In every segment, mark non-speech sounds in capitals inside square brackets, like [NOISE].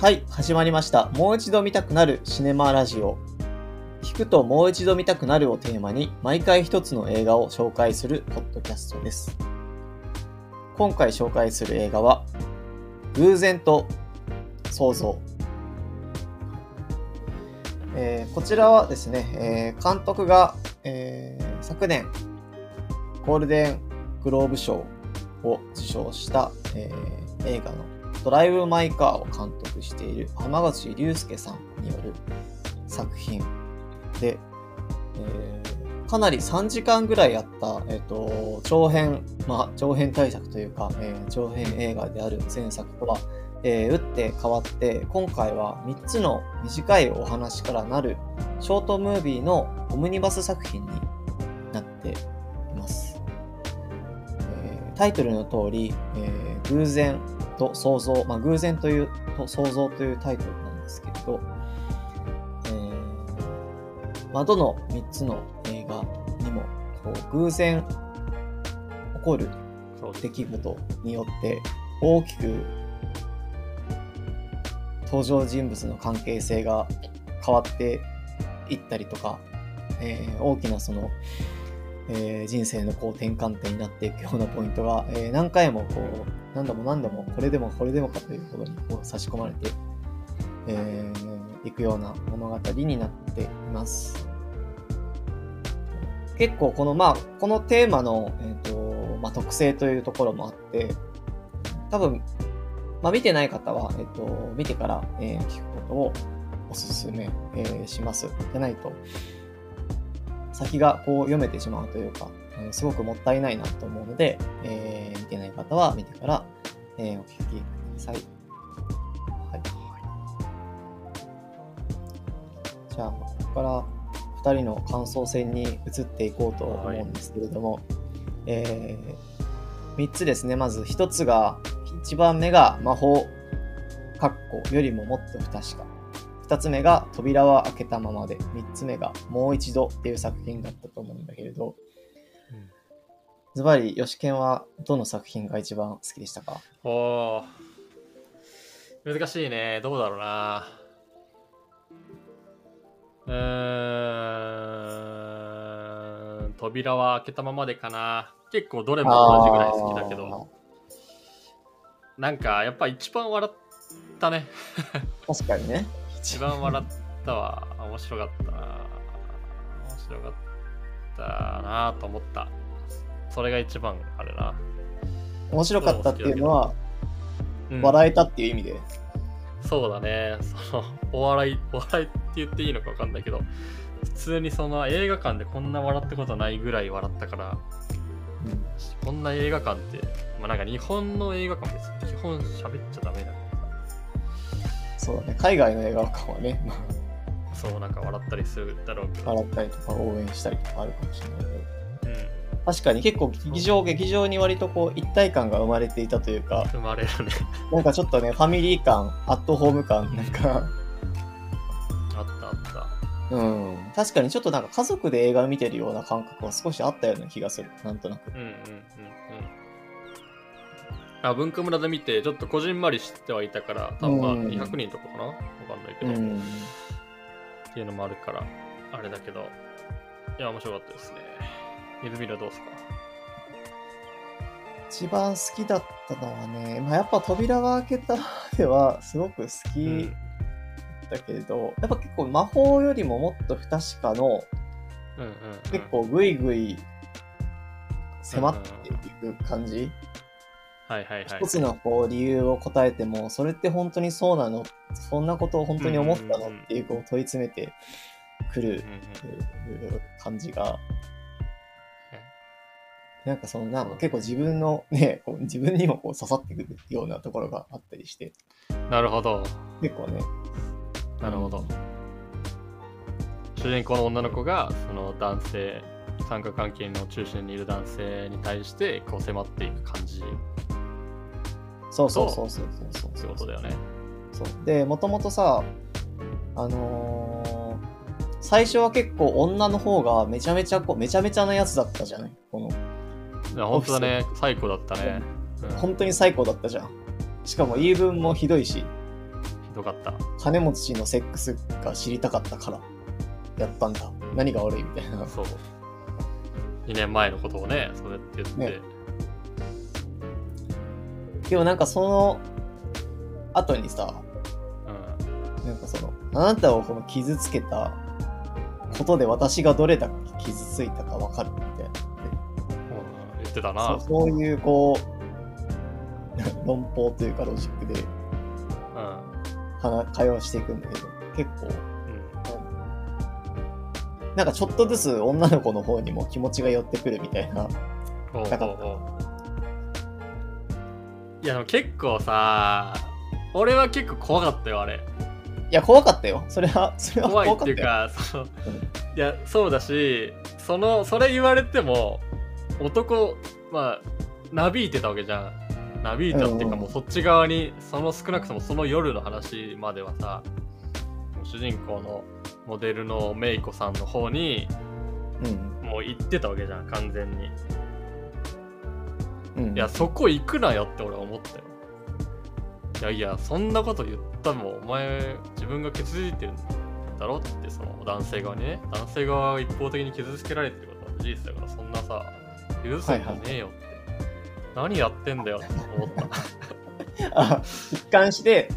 はい、始まりました。もう一度見たくなるシネマラジオ。聞くともう一度見たくなるをテーマに、毎回一つの映画を紹介するポッドキャストです。今回紹介する映画は、偶然と想像。えーこちらはですね、えー監督が、えー昨年、ゴールデングローブ賞を受賞した、えー映画のドライブ・マイ・カーを監督している浜口竜介さんによる作品で、えーかなり3時間ぐらいやった、えっと長編、まあ、長編対策というか、えー長編映画である前作とは、えー打って変わって今回は3つの短いお話からなるショートムービーのオムニバス作品になっています。えタイトルの通り、えー偶然と想像、まあ、偶然というと想像というタイトルなんですけれど、えーまあ、どの3つの映画にもこう偶然起こる出来事によって大きく登場人物の関係性が変わっていったりとか、えー大きなその、えー人生のこう転換点になっていくようなポイントが、えー何回もこう何度も何度もこれでもこれでもかということにこう差し込まれて、えーいくような物語になっています。結構このまあこのテーマの、えーとまあ、特性というところもあって多分、まあ、見てない方は、えっと見てから、えー聞くことをおすすめ、えーします。でないと先がこう読めてしまうというか、えーすごくもったいないなと思うので、えー見てない方は見てから、えーお聞きください。はい。じゃあ、ここから2人の感想戦に移っていこうと思うんですけれども、え3つですね。まず1つが、1番目が魔法、かっこよりももっと不確か。2つ目が扉は開けたままで、3つ目がもう一度っていう作品だったと思うんだけれど、うんズバリ、吉健はどの作品が一番好きでしたか？おー難しいね。どうだろうな。うーん。扉は開けたままでかな。結構どれも同じぐらい好きだけど。なんかやっぱ一番笑ったね。確かにね。一番笑ったわ。面白かったな。面白かったなと思った。それが一番あれな。面白かったっていうのは、うん笑えたっていう意味で。そうだね。その、お笑い、お笑いって言っていいのか分かんないけど、普通にその映画館でこんな笑ったことないぐらい笑ったから、うんこんな映画館って、まあなんか日本の映画館別に基本喋っちゃダメだからそうだね。海外の映画館はね、そうなんか笑ったりするだろうけあど、笑ったりとか応援したりとかあるかもしれないけど。うん、確かに結構劇場、劇場に割とこう一体感が生まれていたというか、生まれるね。なんかちょっとね、ファミリー感、アットホーム感、なんか、あったあった。うん。確かにちょっとなんか家族で映画を見てるような感覚は少しあったような気がする。なんとなく。うんうんうんうん。あ、文化村で見て、ちょっとこじんまりしてはいたから、多分まあうん200人とかかな？わかんないけど。うん。っていうのもあるから、あれだけど、いや、面白かったですね。ゆずみるどうですか？一番好きだったのはね、まあ、やっぱ扉が開けたではすごく好きだけれど、やっぱ結構魔法よりももっと不確かの、うんうん、うん。結構グイグイ迫っていく感じ、はいはいはい。一つのこう理由を答えても、それって本当にそうなの？そんなことを本当に思ったの？うんうんうん。っていうこう問い詰めてくるうんうん。感じが、なんかそのなんか結構自分のね、こう自分にもこう刺さってくるようなところがあったりして、なるほど。結構ね、なるほど。主人公の女の子が、その男性、参加関係の中心にいる男性に対して、こう迫っていく感じ。そうそうそうそうそう。ってそうことだよね。そう。で、もともとさ、あのー最初は結構女の方がめちゃめちゃこう、めちゃめちゃなやつだったじゃない？この、いや本当だね。最高だったね。うん本当に最高だったじゃん。しかも言い分もひどいし、ひよかった。金持ちのセックスが知りたかったからやったんだ。何が悪いみたいな。そう。2年前のことをね、そうやって言って。ねでもなんかその後にさ、うん。なんかその、あなたをこの傷つけたことで私がどれだけ傷ついたかわかるみたいな。ってたそなう。そういうこう、[LAUGHS] 論法というかロジックでうん。話会話していくんだけど、結構、うん。なんかちょっとずつ女の子の方にも気持ちが寄ってくるみたいな。なかったいやでも結構さ俺は結構怖かったよあれいや、怖かったよ。それは、それは怖いったよ。っていうかそのいやそうだしそのそれ言われても男まあなびいてたわけじゃんなびいたっていうかうんもうそっち側にその少なくともその夜の話まではさ主人公のモデルのメイコさんの方にうん。もう行ってたわけじゃん完全にうん。いや、そこ行くなよって俺は思ったよ。いやいや、そんなこと言ったのも、お前、自分が傷ついてるんだろって、その男性側にね、男性側が一方的に傷つけられてることは事実だから、そんなさ、傷ついてねえよって。何やってんだよって思った。[LAUGHS] あ、一貫して、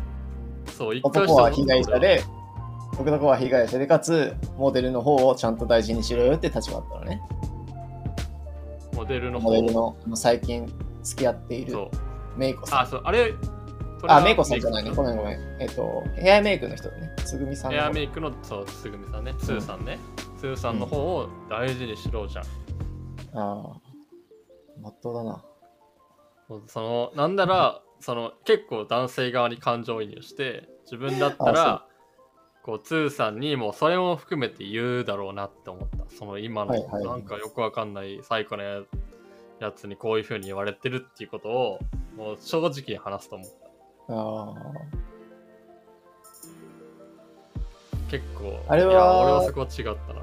そう、一回男は被害者で、男は被害者で、かつ、モデルの方をちゃんと大事にしろよって立場だったのね。モデルのモ方デルの最近付き合っている。メイコさん。あ、そう、あれ、あ、メイコさんじゃないね。ごめんごめん。えっと、ヘアメイクの人だね。つぐみさんの。ヘアメイクの、そう、つぐみさんね、スーさんね。スーさんの方を大事にしろじゃん。ああ。まっとうだな。そのなんなら [LAUGHS] その結構男性側に感情移入して自分だったあらこうツーさんにもそれも含めて言うだろうなって思った。その今のなんかよくわかんない最高のややつにこういう風に言われてるっていうことをもう正直に話すと思った。あ結構あれは俺はそこは違ったな、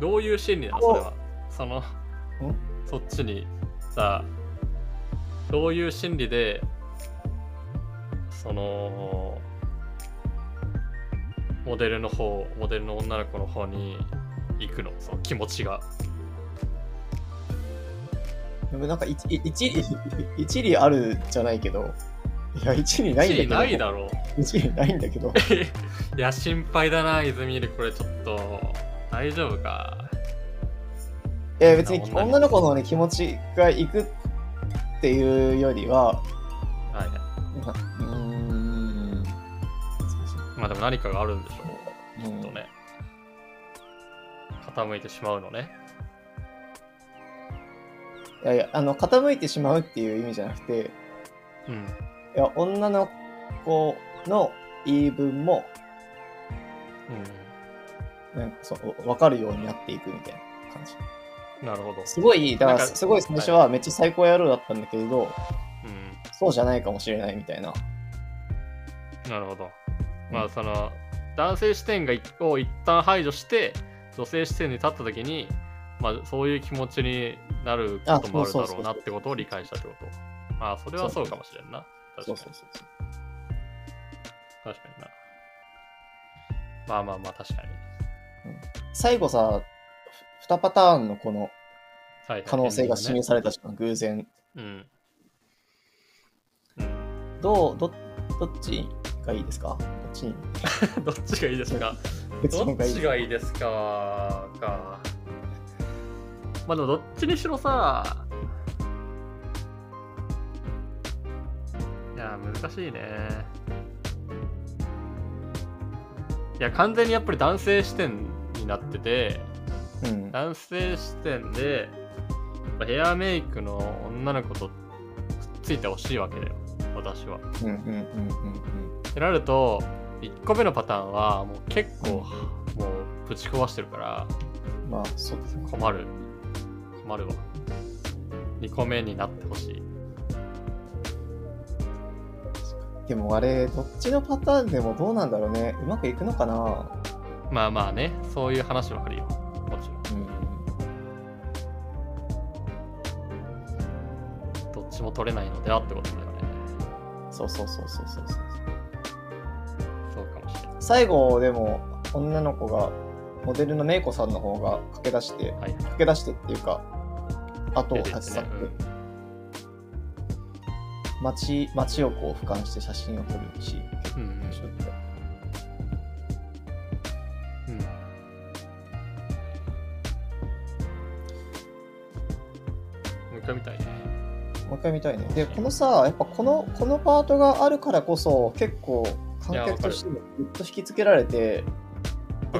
どういう心理なの？それは。そのそっちにさどういう心理でそのモデルの方モデルの女の子の方に行くの？その気持ちが。でもなんか一一一理一理あるじゃないけど、いや、一理ないんだけど。ないだろ。一理ないんだけど。う [LAUGHS] いや心配だな泉でこれちょっと大丈夫か？いや、別に女の子女のね、気持ちがいくっていうよりは、はい。うーん。まあでも何かがあるんでしょう。うんきっとね。傾いてしまうのね。いやいや、あの、傾いてしまうっていう意味じゃなくて、うん。いや、女の子の言い分も、うんなんかそう、分かるようになっていくみたいな感じ。なるほど。すごい、だから、すごい最初はめっちゃ最高野郎だったんだけれど、うん。そうじゃないかもしれないみたいな。なるほど。まあその男性視点がいを一旦排除して女性視点に立った時に、まあ、そういう気持ちになることもあるだろうなってことを理解したってこと。まあそれはそうかもしれんな。確かに。確かにな。まあまあまあ確かに。最後さ、2パターンのこの可能性が示されたじゃん、偶然。うん。うん。どう、ど、どっちがいいですか？どっちに？[LAUGHS] どっちがいいですか？[LAUGHS] どっちがいいですか？かか。まあでもどっちにしろさ。いや、難しいね。いや、完全にやっぱり男性視点になってて、うん。男性視点で、ヘアメイクの女の子とくっついてほしいわけだよ、私は。うんうんうんうんってなると1個目のパターンはもう結構もうぶち壊してるからうん。まあ、そうですね。困る困るわ2個目になってほしいでもあれ、どっちのパターンでもどうなんだろうね。うまくいくのかなまあまあねそういう話もあるよもちろんうん。どっちも取れないのではってことだよねそうそうそうそうそうそう。そうかもしれない。最後、でも、女の子が、モデルのメイコさんの方が駆け出して、はい。駆け出してっていうか、後を立ち去って、街街をこう俯瞰して写真を撮るし、うん。った。うん。回見たいね。で、このさ、やっぱこの、このパートがあるからこそ、結構観客としてもぐっと引きつけられて、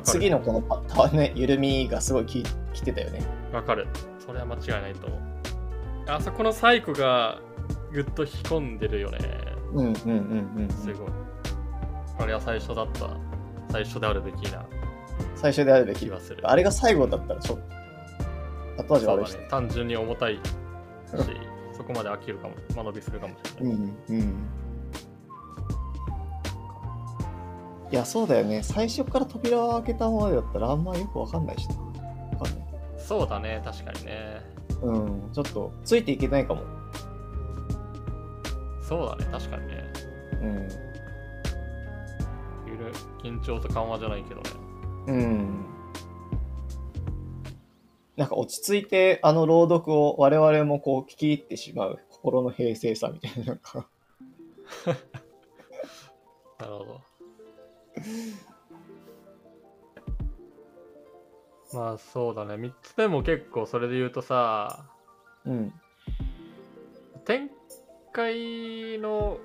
次のこのパターンね、緩みがすごいききてたよね。わかる。それは間違いないと思う。あそこのサイコがぐっと引き込んでるよね。うんうんうんうん、すごい。あれは最初だった。最初であるべきな最初であるべき気。がする。あれが最後だったらちょっと後味悪いしね。単純に重たいし、[LAUGHS] そこまで飽きるかも、間延びするかもしれない。うんうん。いや、そうだよね。最初から扉を開けたままだったらあんまよくわかんないしな。わかんない。そうだね、確かにね。うん、ちょっとついていけないかも。そうだね、確かにね。うん。緊張と緩和じゃないけどね。うん。なんか落ち着いてあの朗読を我々もこう聞き入ってしまう心の平静さみたいななんかなるほど。まあそうだね、3つ目も結構それで言うとさ、うん。展開の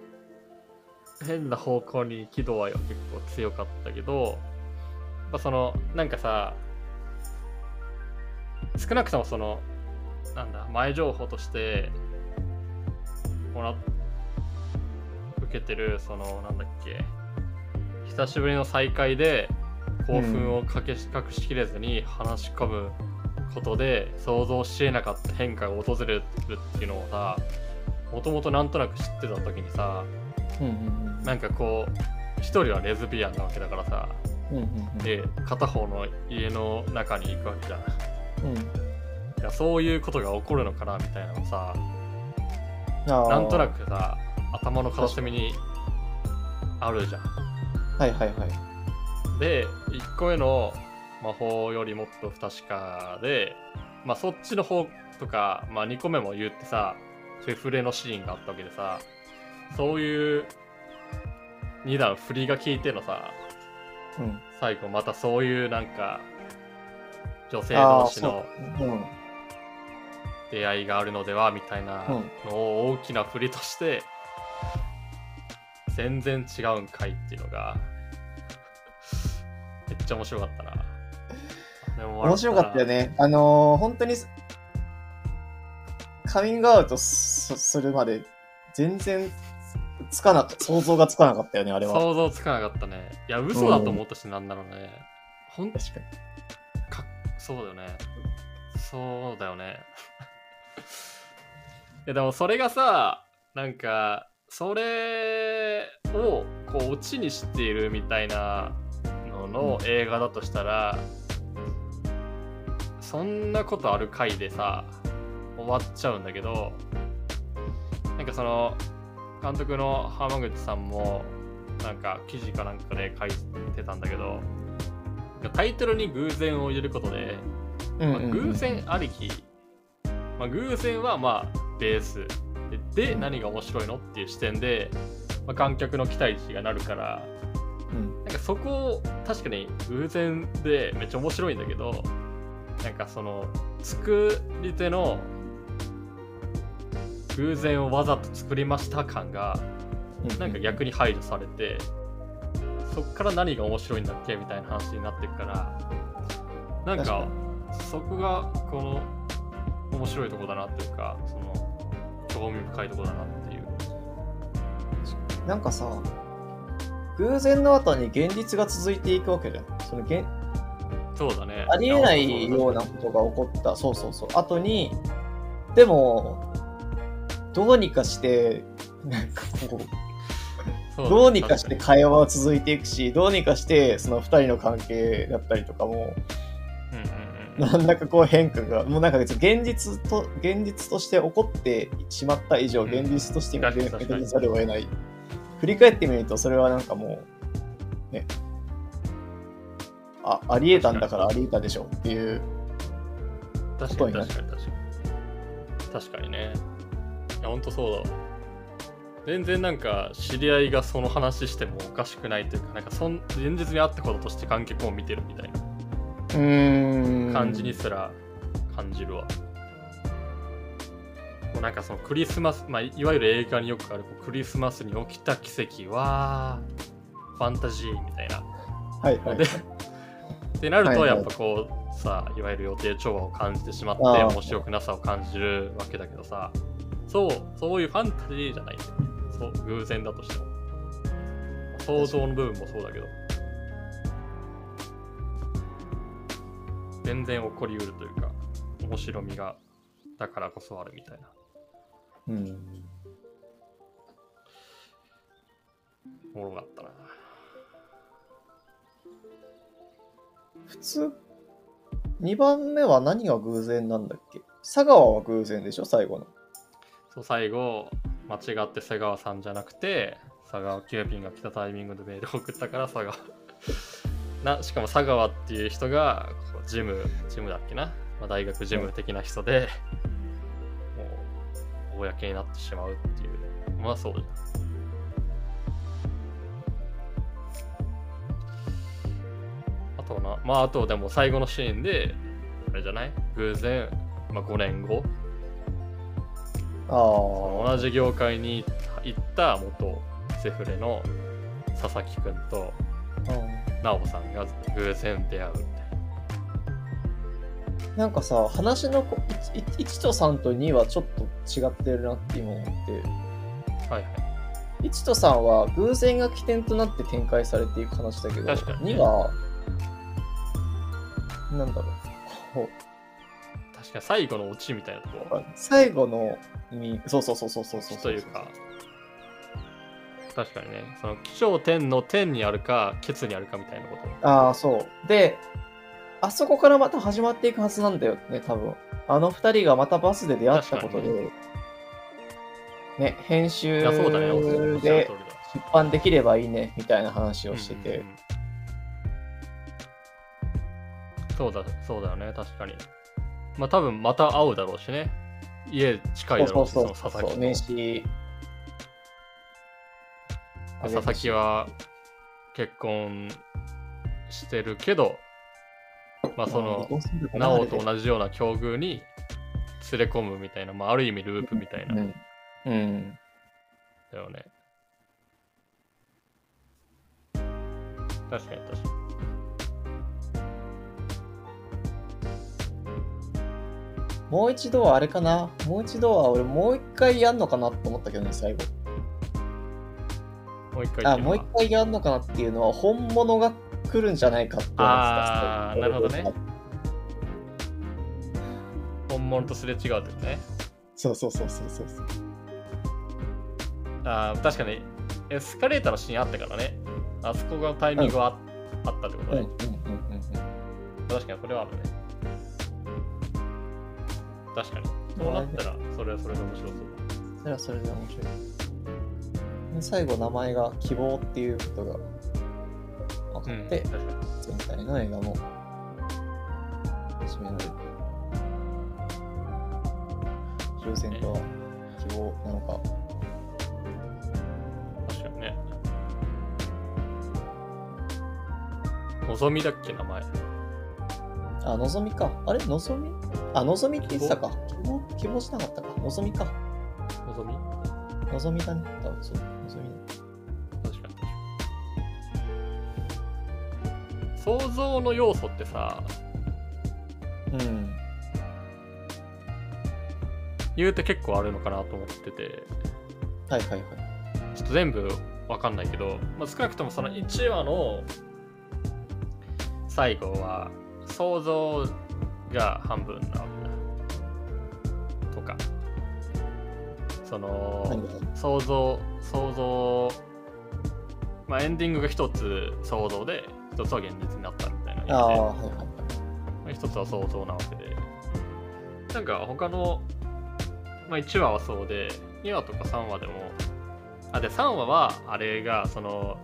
変な方向に喜怒哀は結構強かったけど、やっぱその、なんかさ、少なくともその、なんだ、前情報として、もらっ、受けてる、その、なんだっけ、久しぶりの再会で、興奮をかけし隠しきれずに話し込むことで、想像し得なかった変化が訪れるっていうのをさ、もともとなんとなく知ってた時にさ、うんうん。なんかこう、一人はレズビアンなわけだからさ、うんうんうん。で、片方の家の中に行くわけじゃん。いうん。やそういうことが起こるのかなみたいなのさ、なんとなくさ、頭の片隅にあるじゃん。はいはいはい。で、1個目の魔法よりもっと不確かで、まあそっちの方とか、まあ2個目も言ってさ、セフレのシーンがあったわけでさ、そういう2段振りが効いてのさ、うん。最後またそういうなんか、女性同士の出会いがあるのではみたいなうんのを大きな振りとして、全然違うんかいっていうのが、めっちゃ面白かったな。面白かったよ。ねあのー本当にカミングアウトすするまで全然つかなか想像がつかなかったよねあれは想像つかなかったね。いや、嘘だと思ったし、なんだろうね。ほんと確かにかそうだよね。そうだよね。[LAUGHS] いや、でもそれがさ、なんか、それをこうオチにしているみたいなのの映画だとしたら、そんなことある回でさ、終わっちゃうんだけど、なんかその、監督の浜口さんも、なんか記事かなんかで書いてたんだけど、タイトルに偶然を入れることで、まあ偶然ありき、まあ、偶然はまあベース。でで何が面白いのっていう視点で、まあ、観客の期待値がなるから。うん。なんかそこを確かに偶然でめっちゃ面白いんだけどなんかその作り手の偶然をわざと作りました感がうん。なんか逆に排除されてそっから何が面白いんだっけみたいな話になっていくからなん確かかそこがこの面白いとこだなっていうかその興味深いとこだなっていう。なんかさ偶然の後に現実が続いていくわけじゃん。その現そうだね。ありえないようなことが起こった。そうそうそう。後にでもどうにかしてなんかこうどうにかして会話は続いていくし、どうにかしてその2人の関係だったりとかも、うんうんうん。なんだかこう変化が、もうなんか別に現実と、現実として起こってしまった以上、うん現実として今確かに受け止めざるを得ない。振り返ってみると、それはなんかもう、ね、あ、ありえたんだからありえたでしょっていう、確かに確かに確かに。確かにね。いや、ほんとそうだわ。全然なんか知り合いがその話してもおかしくないというか、なんかそん現実にあったこととして観客を見てるみたいな。感じにすら感じるわ。もうなんかそのクリスマス、まあ、いわゆる映画によくあるクリスマスに起きた奇跡はファンタジーみたいな。はいはい。[LAUGHS] でってなるとはいはいやっぱこうさいわゆる予定調和を感じてしまって面白くなさを感じるわけだけどさそうそういうファンタジーじゃないんだよね偶然だとしても。想像の部分もそうだけど。全然起こりうるというか面白みがだからこそあるみたいな。うん。おもろかったな。普通、2番目は何が偶然なんだっけ？佐川は偶然でしょ？最後の。そう最後間違って瀬川さんじゃなくて佐川急便が来たタイミングでメールを送ったから佐川。[LAUGHS] なしかも佐川っていう人がこうジムジムだっけな、まあ、大学ジム的な人で、もう公になってしまうっていう。まあそうじゃあとなまああとでも最後のシーンであれじゃない？偶然、まあ、5年後？同じ業界に行った元セフレの佐々木くんとうん。奈緒さんが偶然出会うみたいな。んかさ、話のこいい1と3と2はちょっと違ってるなって今思って、な。はいはい。1と3は偶然が起点となって展開されていく話だけど、確かにね。2は、なんだろう、こ確かに最後のオチみたいなとこう最後のに、そうそうそうそうそうそうというか、確かにね、その気象点の点にあるか、ケツにあるかみたいなこと。ああ、そう。で、あそこからまた始まっていくはずなんだよね、多分。あの二人がまたバスで出会ったことで、確かね、編い集でだ。出版できればいいね、みたいな話をしてて。そうだ、そうだよね、確かに。まあ多分また会うだろうしね。家近いだろうし、その佐々木と。年始。佐々木は結婚してるけど、まあその、なおとじ。同じような境遇に連れ込むみたいな、まあある意味ループみたいな、うん。うん。だよね。確かに確かに。もう一度はあれかな？もう一度は俺もう一回やんのかなと思ったけどね、最後。もう一回あ、もう一回やんのかなっていうのは本物が来るんじゃないかって思ってたあーなるほどね。本物とすれ違うってことね。そうそうそうそうそうそう。あー確かにエスカレーターのシーンあったからね。あそこがタイミングはあ,、ったってことね。うんうんうんうんうん。確かにそれはあるね。確かに。そうなったらそれはそれで面白そうそれはそれで面白い。で最後、名前が希望っていうことが分だ。うん、かって、確かに。全体の映画も始められる。終戦とは希望なのか。確かにね。のぞみだっけ名前。あ、のぞみか。あれ？のぞみ？あ、のぞみって言ってたか。希望？しなかったか。のぞみか。のぞみ？のぞみだね。多分そう。のぞみだ。確かに。想像の要素ってさ、うん。言うて結構あるのかなと思ってて、はいはいはい。ちょっと全部わかんないけど、まあ、少なくともその1話の最後は想像が半分なわけだ。とか。その想像、想像、まあエンディングが一つ想像で、一つは現実になったみたいなはいはい。まあ一つは想像なわけで。なんか他の、まあ、1話はそうで、2話とか3話でも、あで3話はあれがその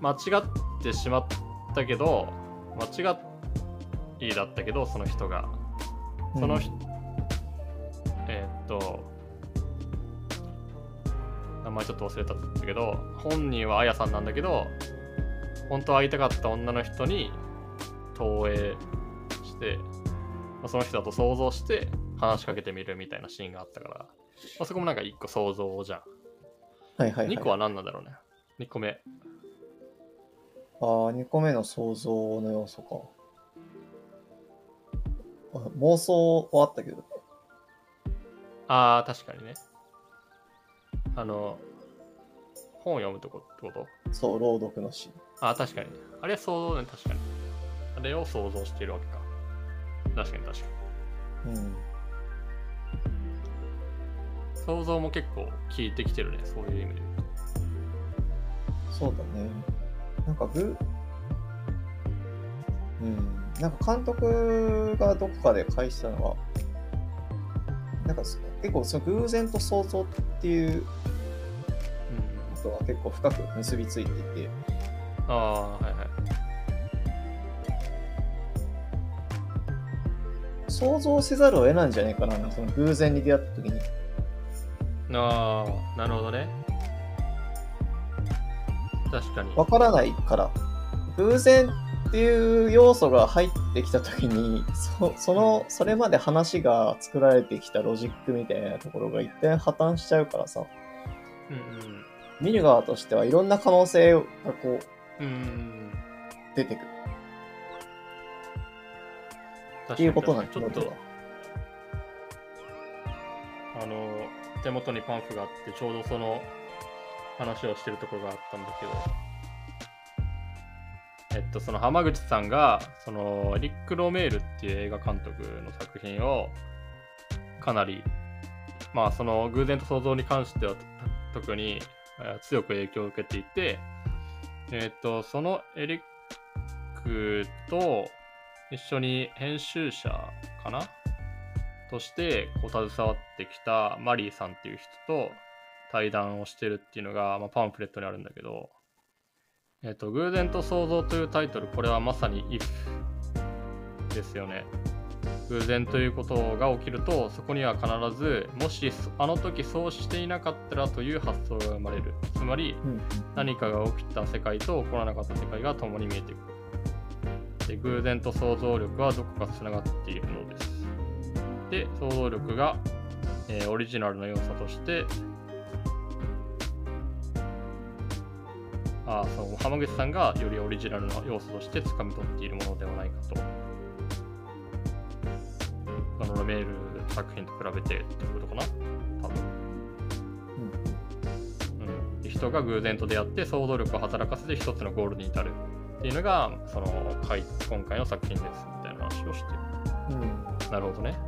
間違ってしまったけど間違いだったけどその人が。その人、えーっと名前ちょっと忘れたんだけど本人はあやさんなんだけど本当は会いたかった女の人に投影して、まあ、その人だと想像して話しかけてみるみたいなシーンがあったから、まあ、そこもなんか1個想像じゃん。はいはい、はい。2個は何なんだろうね。2個目ああ、2個目の想像の要素か。あ妄想はあったけど、ああ確かにねあの本を読むとこってこと？そう、朗読のシーン。ああ確かにあれは想像ね確かにあれを想像しているわけか確かに確かにうん。想像も結構効いてきてるねそういう意味でそうだね。なんかぐ、うん。なんか監督がどこかで返したのは、なんかそ結構その偶然と想像っていうことが結構深く結びついていて、ああはいはい想像せざるを得ないんじゃないかな、その偶然に出会った時に。ああなるほどね確かに。わからないから、偶然っていう要素が入ってきたときに、そその、それまで話が作られてきたロジックみたいなところが一点破綻しちゃうからさ、うんうん。見る側としてはいろんな可能性がこううんうん出てくる。っていうことなんちょっとだあの手元にパンフがあってちょうどその話をしてるところがあったんだけど。えっとその浜口さんがそのエリック・ロメールっていう映画監督の作品をかなりまあその偶然と想像に関しては特に強く影響を受けていてえっとそのエリックと一緒に編集者かな？としてこう携わってきたマリーさんっていう人と対談をしてるっていうのが、まあ、パンフレットにあるんだけど、えっと、偶然と想像というタイトル、これはまさに if ですよね。偶然ということが起きると、そこには必ず、もしあの時そうしていなかったらという発想が生まれる。つまり、うん何かが起きた世界と起こらなかった世界が共に見えてくる。で偶然と想像力はどこかつながっているのです。で、想像力が、えーオリジナルの要素として、あその浜口さんがよりオリジナルの要素として掴み取っているものではないかと。そのロメール作品と比べてってことかな。多分。うん、で人が偶然と出会って想像力を働かせて一つのゴールに至るっていうのがその回今回の作品ですみたいな話をして。うんうん。なるほどね。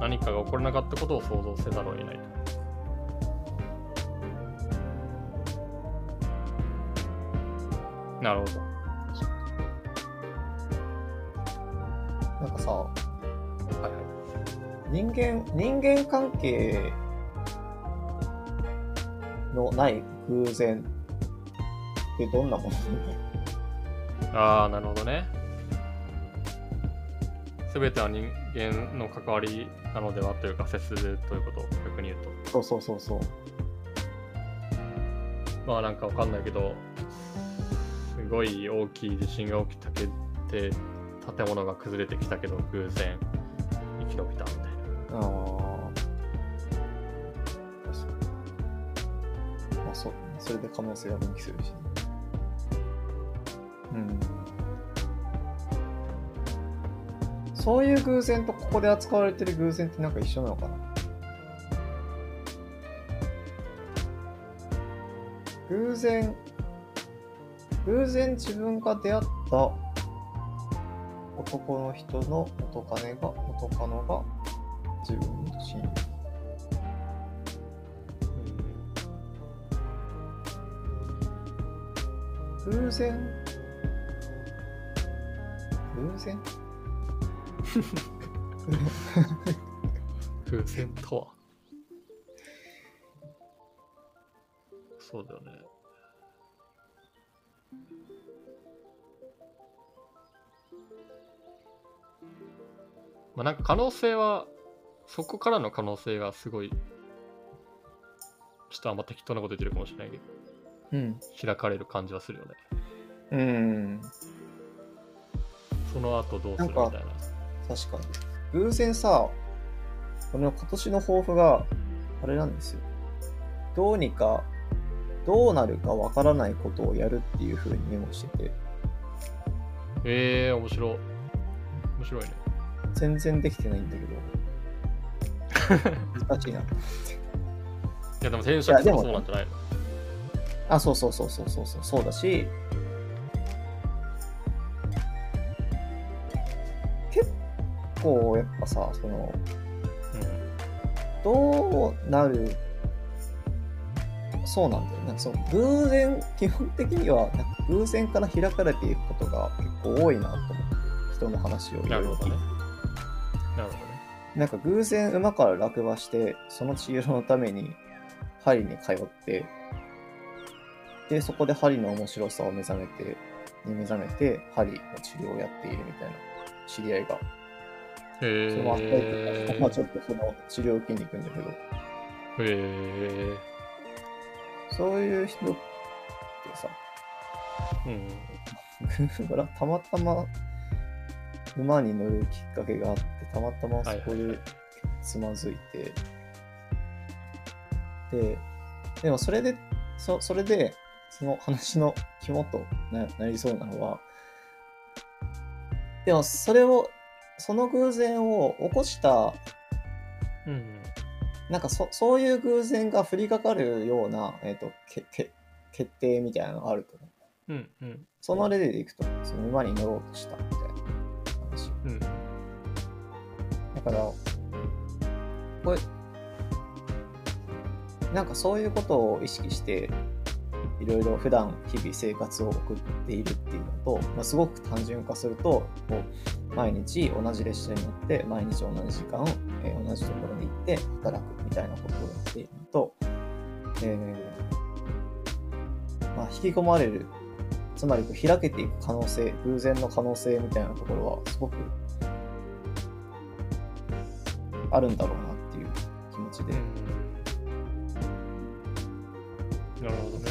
何かが起こらなかったことを想像せざるを得ないとなるほど。なんかさ、はいはい。人間、人間関係のない偶然ってどんなものああなるほどね。全ては人間の関わりなのではというか接するということ？を逆に言うと。うそうそうそうそう。まあなんかわかんないけど、すごい大きい地震が起きたけて、建物が崩れてきたけど、偶然生き延びたみたいな。ああ。確かに。まあそう、それで可能性が分岐するし、ねうん。そういう偶然とここで扱われてる偶然ってなんか一緒なのかな？偶然、偶然自分が出会った男の人の元カネが、元カノが自分の親友。偶然？偶然？偶然 [LAUGHS] とは。そうだよね。まあなんか可能性は、そこからの可能性がすごい、ちょっとあんま適当なこと言ってるかもしれないけど、うん。開かれる感じはするよね。うん。その後どうするみたいな。確かに。偶然さ、俺の今年の抱負が、あれなんですよ。どうにか、どうなるかわからないことをやるっていう風にメモしてて、ええー、面白い。面白いね。全然できてないんだけど、難しいな。[LAUGHS] いやでも転職もそうなんじゃないの？あ、そうそうそうそうそうそう、そうだし、結構やっぱさ、その、どうなる、そうなんだよ。なんかその偶然、基本的には、なんか偶然から開かれていくことが結構多いなと思って、人の話をいろいろ聞いてなるほどね。なるほどね。なんか偶然馬から落馬して、その治療のために針に通って、で、そこで針の面白さを目覚めて、に目覚めて、針の治療をやっているみたいな知り合いが、へその後えまあちょっとその治療を受けに行くんだけど、へえそういう人ってさ、うん。ら [LAUGHS] たまたま馬に乗るきっかけがあって、たまたまそこでつまずいて、で、でもそれで、そそれで、その話の肝とななりそうなのは、でもそれを、その偶然を起こした、うん。なんかそそういう偶然が降りかかるような、えっ、とけけ、決定みたいなのがあると思う。うん。うん。その例でいくと、その馬に乗ろうとしたみたいな話。うん。だから、これ、なんかそういうことを意識して、いろいろ普段日々生活を送っているっていうのと、まあ、すごく単純化すると、こう毎日同じ列車に乗って、毎日同じ時間、えー同じところに行って働くみたいなことをやっているのと、えーまあ、引き込まれる、つまりこう開けていく可能性、偶然の可能性みたいなところは、すごくあるんだろうなっていう気持ちで、なるほどね。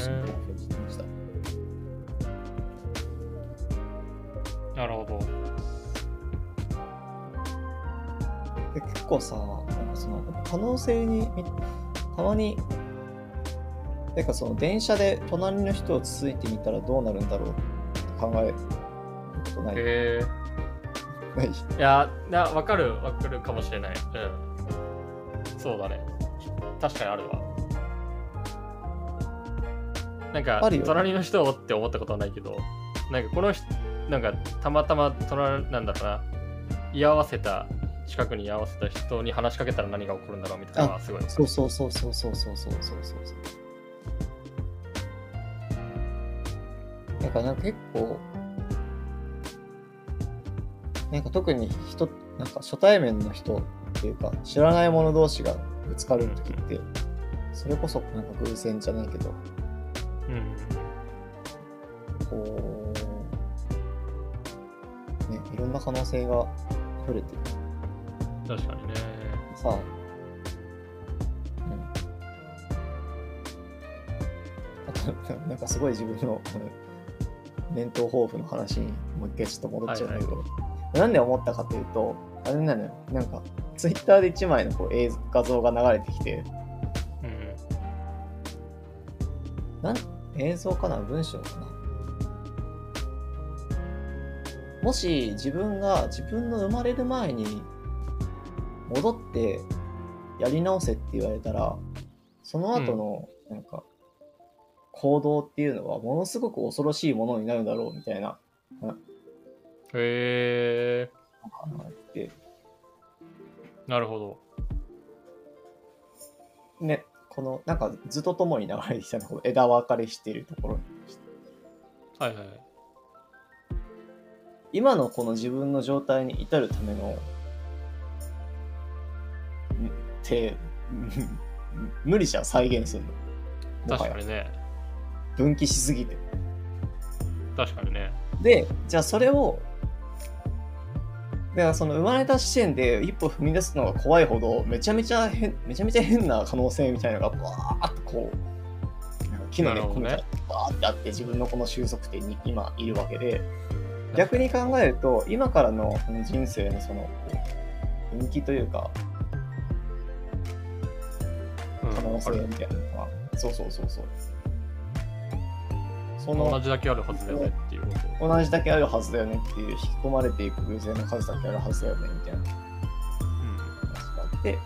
なるほど。構さ、なんかその可能性にみたまに、てかその電車で隣の人をつついてみたらどうなるんだろうって考えることない。へないえ。いや、な、わかる、わかるかもしれない。うん。そうだね。確かにあるわ。なんか隣の人をって思ったことはないけど、なんかこの人、なんかたまたま隣、なんだろうな、居合わせた、近くに居合わせた人に話しかけたら何が起こるんだろうみたいなすごい。そうそうそうそうそうそうそうそうそうそう。だからなんか結構、なんか特に人、なんか初対面の人っていうか、知らない者同士がぶつかるときって、それこそなんか偶然じゃないけど、うん。こう、ね、いろんな可能性が。確かにね。さあ、うん。[LAUGHS] なんかすごい自分の、この念頭抱負の話にもう一回ちょっと戻っちゃうんだけど、なんで思ったかというと、あれなのよ、なんか、ツイッターで1枚のこう映像画像が流れてきて、うん。なん映像かな？文章かな？もし自分が自分の生まれる前に戻ってやり直せって言われたらその後のなんか行動っていうのはものすごく恐ろしいものになるだろうみたいなへえのがあって。なるほど。ねこのなんか図とともに流れてきたのこう枝分かれしているところに。はいはいはい。今のこの自分の状態に至るための、無理じゃん、再現するの。確かにね。分岐しすぎて。確かにね。で、じゃあそれを、だからその生まれた視点で一歩踏み出すのが怖いほど、めちゃめちゃ変、めちゃめちゃ変な可能性みたいなのが、わーっとこう、なんか木の根っこみたいな、わーってあって、自分のこの収束点に今いるわけで、逆に考えると、今からのこの人生のその、人気というか、うん可能性みたいなのは、そうそうそうそう。その同じだけあるはずだよねっていうこと。同じだけあるはずだよねっていう引き込まれていく偶然の数だけあるはずだよねみたいなうん話があって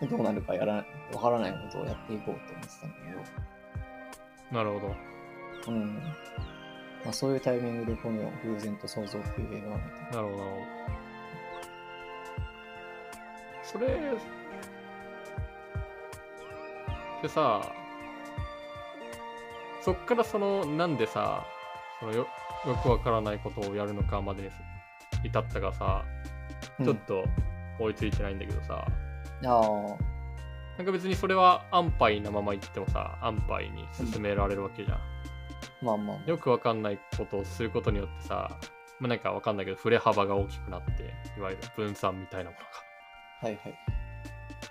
でどうなるかやらわからないことをやっていこうと思ってたんだなるほど。けど、うんまあ、そういうタイミングでこの偶然と想像っていう映画を見てなるほど。それ、でさ、そっからその、なんでさ、そのよよくわからないことをやるのかまでに至ったがさ、ちょっと追いついてないんだけどさ、うん、ああなんか別にそれは安牌なまま行ってもさ、安牌に進められるわけじゃん。まあまあ。よくわかんないことをすることによってさ、まあ、なんかわかんないけど、振れ幅が大きくなって、いわゆる分散みたいなものが。はいはい。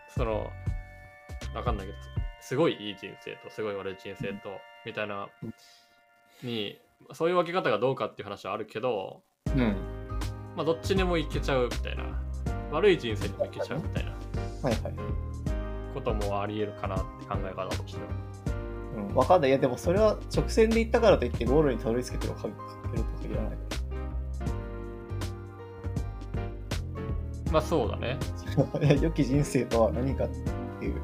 その、わかんないけど、すごいいい人生と、すごい悪い人生と、みたいなうん、に、そういう分け方がどうかっていう話はあるけど、うんまあ、どっちにもいけちゃうみたいな、悪い人生にもいけちゃうみたいなはいはいこともあり得るかなって考え方としては。うん、わかんない。いや、でもそれは直線で行ったからといってゴールにたどり着けてるかけると限らない。まあそうだね。[LAUGHS] 良き人生とは何かっていう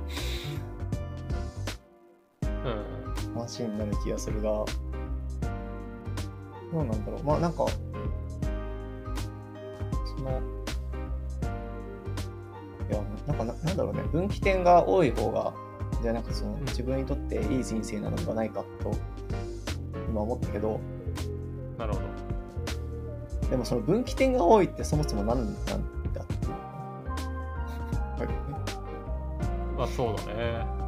話になる気がするが、どうなんだろう。まあなんか、その、いや、なんかななんだろうね、分岐点が多い方が、じゃあなんかそのん自分にとっていい人生なのではないかと、今思ったけど、なるほど。でもその分岐点が多いってそもそも何なんだっていう。まあそうだね。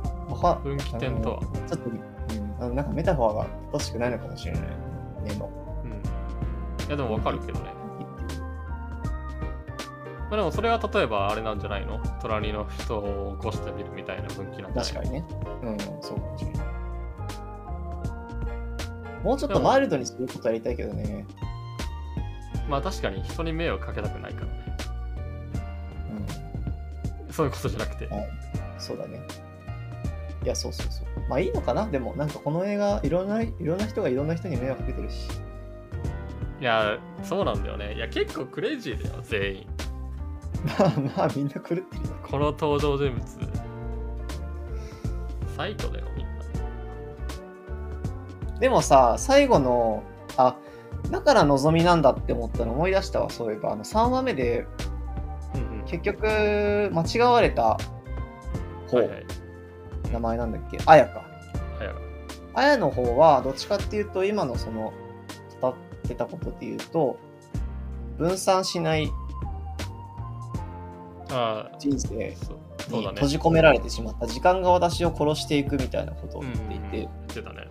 分岐点とは。ちょっと、なんかメタファーが正しくないのかもしれない。ねの。うん。いやでもわかるけどね。まあでもそれは例えばあれなんじゃないの？隣の人を起こしてみるみたいな分岐なんじゃない？確かにね。うん、そうかもしれない。もうちょっとマイルドにすることやりたいけどね。まあ確かに人に迷惑かけたくないからね。うん。そういうことじゃなくて。はいそうだね。いや、そうそうそう。まあいいのかな？でも、なんかこの映画、いろんな、いろんな人がいろんな人に迷惑かけてるし。いや、そうなんだよね。いや、結構クレイジーだよ、全員。[LAUGHS] まあまあ、みんな狂ってるよ。この登場人物。サイコだよ、みんな。でもさ、最後の、あ、だから望みなんだって思ったの思い出したわ、そういえば。あの、3話目で、うんうん。結局、間違われた方、はいはい。名前なんだっけ？あやか。あやの方は、どっちかっていうと、今のその、語ってたことで言うと、分散しない人生。に閉じ込められてしまった、時間が私を殺していくみたいなことをうん言っていて、言ってたね。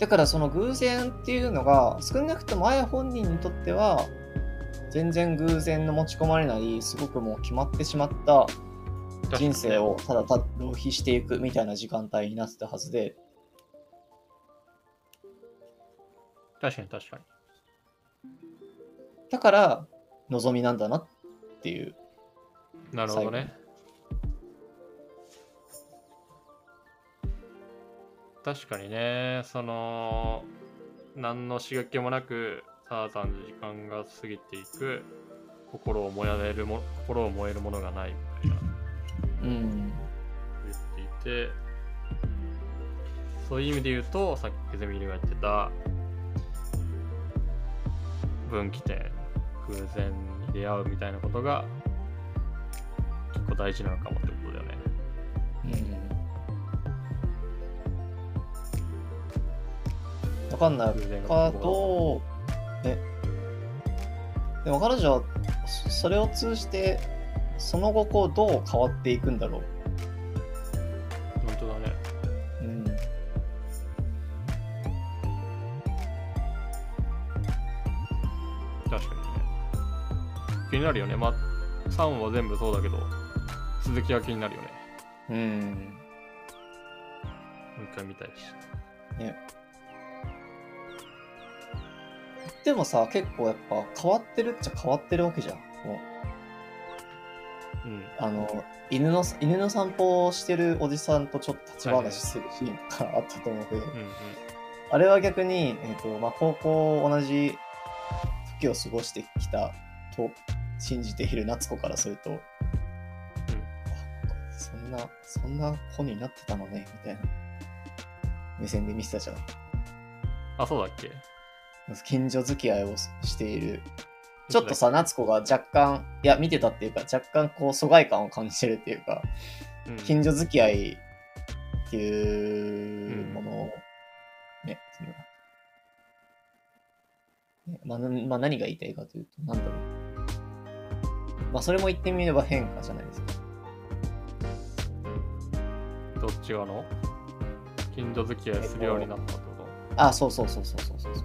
だからその偶然っていうのが、少なくともあや本人にとっては、全然偶然の持ち込まれない、すごくもう決まってしまった人生をただただ浪費していくみたいな時間帯になってたはずで、確かに確かに。だから望みなんだなっていう。なるほどね。確かにね、その、何の刺激もなく、ただ単に時間が過ぎていく、心を燃えるも心を燃えるものがないみ。言っていて、そういう意味で言うと、さっきゼミリが言ってた、分岐点、偶然に出会うみたいなことが、結構大事なのかもってことだよね。わかんないかと、ね。でも彼女はそそれを通じて、その後こうどう変わっていくんだろう。本当だね。うん。確かにね。気になるよね。まあ3は全部そうだけど続きは気になるよね。うん。もう一回見たいし。ね。でもさ結構やっぱ変わってるっちゃ変わってるわけじゃん。もううん。あの、犬の、犬の散歩をしてるおじさんとちょっと立ち話するシーンとかあったと思うけど、うんうん。あれは逆に、えっ、と、まあ、高校同じ時を過ごしてきたと信じている夏子からすると、あそんな、そんな子になってたのね、みたいな目線で見てたじゃん。あ、そうだっけ？近所付き合いをしている。ちょっとさ、夏子が若干、いや、見てたっていうか、若干こう、疎外感を感じてるっていうか、うん、近所付き合いっていうものを、ね、その、ねまあ、なまあ、何が言いたいかというと、なんだろう。まあ、それも言ってみれば変化じゃないですか。どっち側の？近所付き合いするようになったってこと、あ、そうそうそうそうそうそうそう。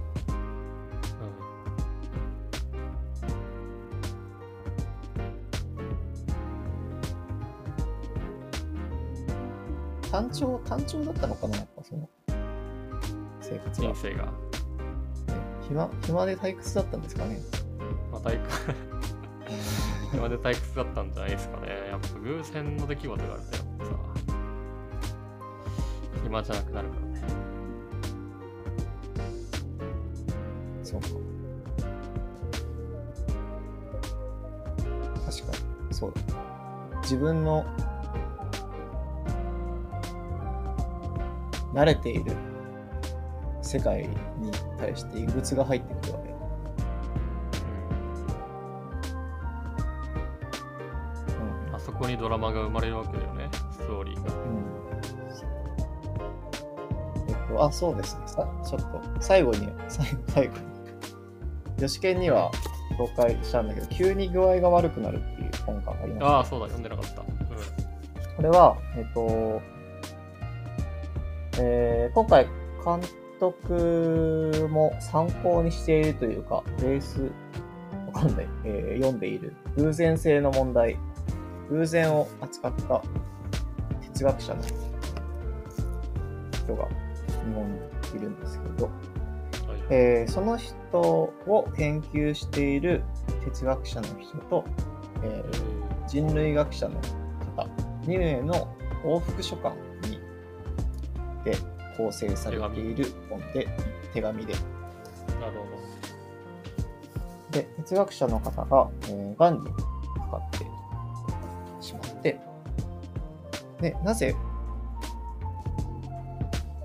単調、単調だったのかな、やっぱその、生活が人。生が。ね暇、暇で退屈だったんですかね？まあ、退屈 [LAUGHS] 今で退屈だったんじゃないですかね。やっぱ偶然の出来事があるとやっぱさ、暇じゃなくなるからね。そうか。確かに、そうだ。自分の慣れている世界に対して異物が入ってくるわけだ。うん、あそこにドラマが生まれるわけだよね、ストーリーが。うん。うん。えっと、あ、そうですね。さ、ちょっと、最後に、最後、最後に。女子研には紹介したんだけど、急に具合が悪くなるっていう本があります、ああ、そうだ、読んでなかった。うん。これは、えっと、えー今回、監督も参考にしているというか、ベース、わかんない、えー読んでいる。偶然性の問題、偶然を扱った哲学者の人が日本にいるんですけど、はいえーその人を研究している哲学者の人と、えー人類学者の方。2名の往復書簡にで構成されている本で手紙で。なるほで哲学者の方が、えー、がんにかかってしまって。でなぜ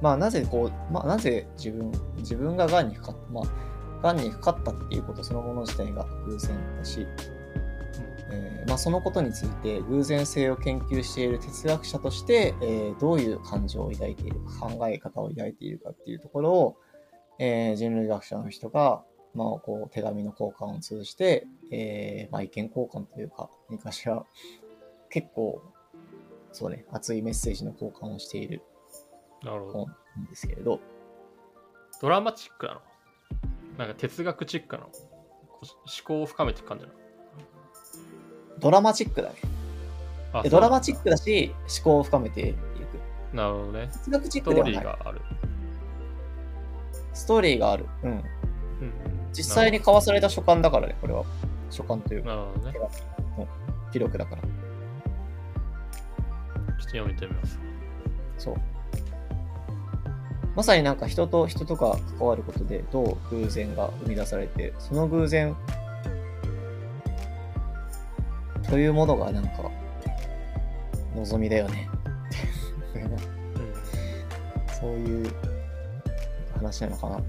まあなぜこう、まあ、なぜ自分自分ががんにかかった、まあ、がんにかかったっていうことそのもの自体が偶然だし、えーまあ、そのことについて偶然性を研究している哲学者として、えーどういう感情を抱いているか考え方を抱いているかっていうところを、えー人類学者の人が、まあ、こう手紙の交換を通じて、えーまあ、意見交換というか何かしら結構そうね熱いメッセージの交換をしているど。なるほど。本なんですけれどドラマチックなの？なんか哲学チックなの？思考を深めていく感じなの？ドラマチックだね。ドラマチックだし思考を深めていく。なるほどね。哲学チッストークではない。リーがある。ストーリーがある、うん、うんうん。実際に交わされた書簡だからねこれは。書簡というか。なるほどね。記録だから。ちょっと読みてみます。そう。まさになんか人と人とか関わることでどう偶然が生み出されて、その偶然というものがなんか望みだよね。うんそういう話なのかな。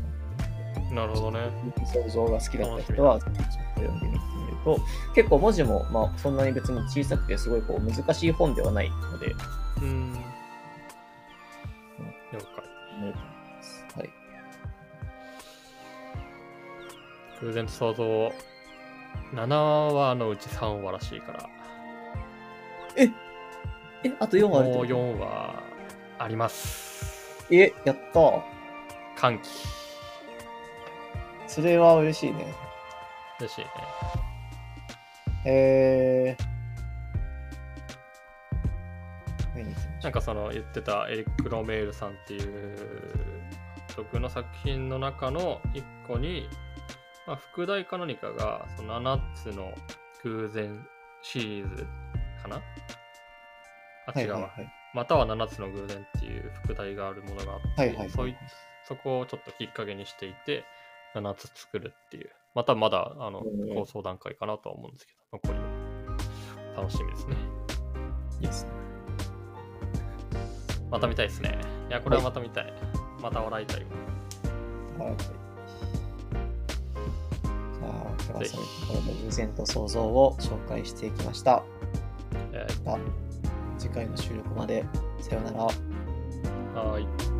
なるほどね。想像が好きだった人はちょっと読んでみてみると、結構文字もまあそんなに別に小さくてすごいこう難しい本ではないので、うん。了解。はい。偶然と想像、7話のうち3話らしいから、え、あと4話あるもうこと？4話あります。え、やったー。歓喜。それは嬉しいね。嬉しいね。えー、なんかその言ってたエリック・ロメールさんっていう僕の作品の中の一個に、まあ、副題か何かがその7つの偶然シリーズかな？あ、う。違うわ、はいはいはいまたは7つの偶然っていう副題があるものがあって、はいはいはいそういそこをちょっときっかけにしていて、7つ作るっていう。またまだあのうん構想段階かなとは思うんですけど、残りは。楽しみですね。いいですね。また見たいですね。いや、これはまた見たい。また笑いたいわ。はい。じゃあ、今日はそういうところで偶然と想像を紹介していきました。えまた次回の収録まで。さようなら。ーはーい。